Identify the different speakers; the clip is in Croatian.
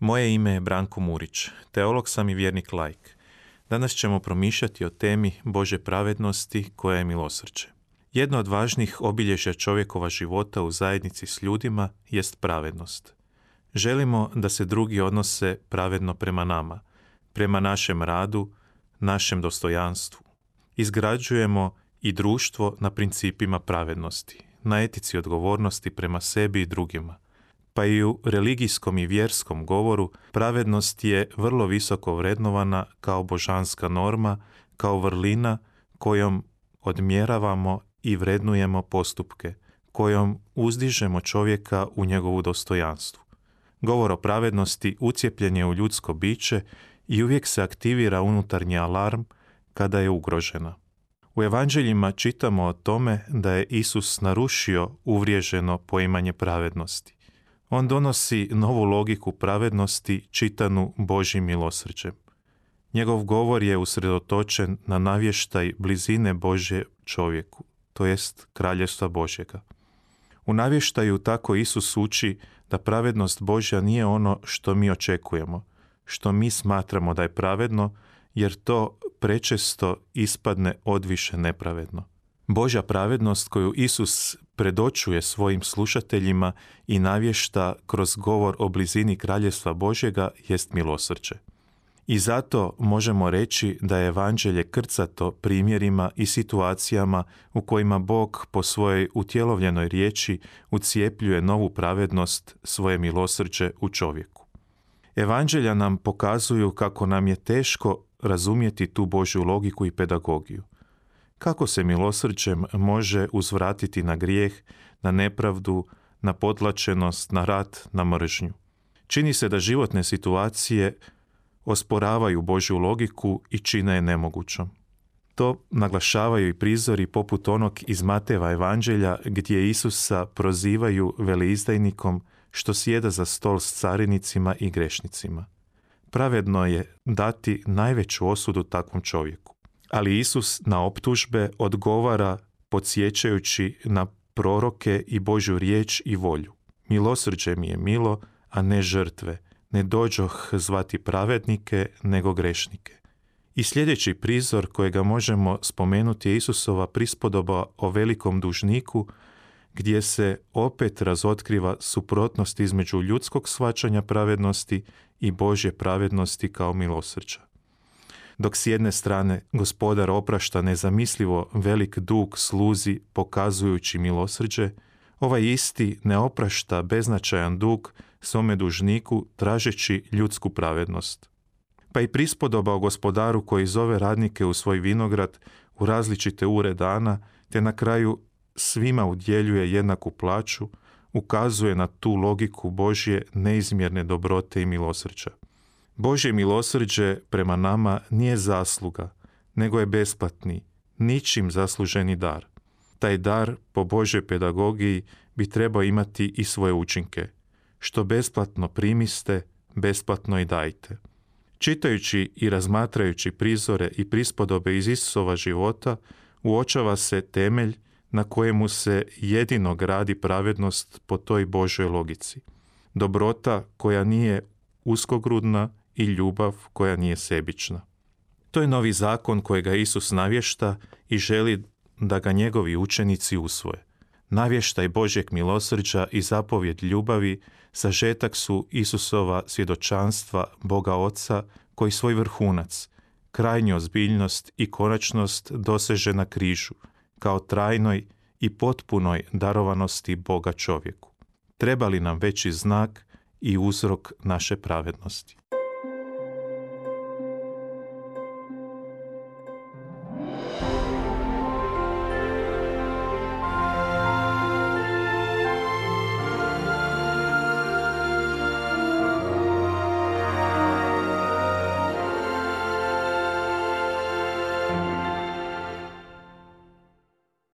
Speaker 1: Moje ime je Branko Murić, teolog sam i vjernik laik. Danas ćemo promišljati o temi Bože pravednosti koja je milosrđe. Jedno od važnih obilježja čovjekova života u zajednici s ljudima jest pravednost. Želimo da se drugi odnose pravedno prema nama, prema našem radu, našem dostojanstvu. Izgrađujemo i društvo na principima pravednosti, na etici odgovornosti prema sebi i drugima – pa i u religijskom i vjerskom govoru pravednost je vrlo visoko vrednovana kao božanska norma, kao vrlina kojom odmjeravamo i vrednujemo postupke, kojom uzdižemo čovjeka u njegovu dostojanstvu. Govor o pravednosti ucijepljen je u ljudsko biće i uvijek se aktivira unutarnji alarm kada je ugrožena. U evanđeljima čitamo o tome da je Isus narušio uvriježeno poimanje pravednosti. On donosi novu logiku pravednosti čitanu Božim milosrđem. Njegov govor je usredotočen na navještaj blizine Božje čovjeku, to jest kraljevstva Božjega. U navještaju tako Isus uči da pravednost Božja nije ono što mi očekujemo, što mi smatramo da je pravedno, jer to prečesto ispadne odviše nepravedno. Božja pravednost koju Isus predočuje svojim slušateljima i navješta kroz govor o blizini Kraljevstva Božjega jest milosrđe. I zato možemo reći da je evanđelje krcato primjerima i situacijama u kojima Bog po svojoj utjelovljenoj riječi ucijepljuje novu pravednost svoje milosrđe u čovjeku. Evanđelja nam pokazuju kako nam je teško razumjeti tu Božju logiku i pedagogiju kako se milosrđem može uzvratiti na grijeh, na nepravdu, na potlačenost, na rat, na mržnju. Čini se da životne situacije osporavaju Božju logiku i čine je nemogućom. To naglašavaju i prizori poput onog iz Mateva evanđelja gdje Isusa prozivaju veleizdajnikom što sjeda za stol s carinicima i grešnicima. Pravedno je dati najveću osudu takvom čovjeku ali Isus na optužbe odgovara podsjećajući na proroke i Božju riječ i volju. Milosrđe mi je milo, a ne žrtve. Ne dođoh zvati pravednike, nego grešnike. I sljedeći prizor kojega možemo spomenuti je Isusova prispodoba o velikom dužniku, gdje se opet razotkriva suprotnost između ljudskog svačanja pravednosti i Božje pravednosti kao milosrđa. Dok s jedne strane gospodar oprašta nezamislivo velik dug sluzi pokazujući milosrđe, ovaj isti ne oprašta beznačajan dug svome dužniku tražeći ljudsku pravednost. Pa i prispodoba o gospodaru koji zove radnike u svoj vinograd u različite ure dana, te na kraju svima udjeljuje jednaku plaću, ukazuje na tu logiku Božje neizmjerne dobrote i milosrđa. Božje milosrđe prema nama nije zasluga, nego je besplatni, ničim zasluženi dar. Taj dar po Božoj pedagogiji bi trebao imati i svoje učinke. Što besplatno primiste, besplatno i dajte. Čitajući i razmatrajući prizore i prispodobe iz Isusova života, uočava se temelj na kojemu se jedino gradi pravednost po toj Božoj logici. Dobrota koja nije uskogrudna i ljubav koja nije sebična. To je novi zakon kojega Isus navješta i želi da ga njegovi učenici usvoje. Navještaj Božjeg milosrđa i zapovjed ljubavi sažetak su Isusova svjedočanstva Boga Oca koji svoj vrhunac, krajnju ozbiljnost i konačnost doseže na križu, kao trajnoj i potpunoj darovanosti Boga čovjeku. Treba li nam veći znak i uzrok naše pravednosti?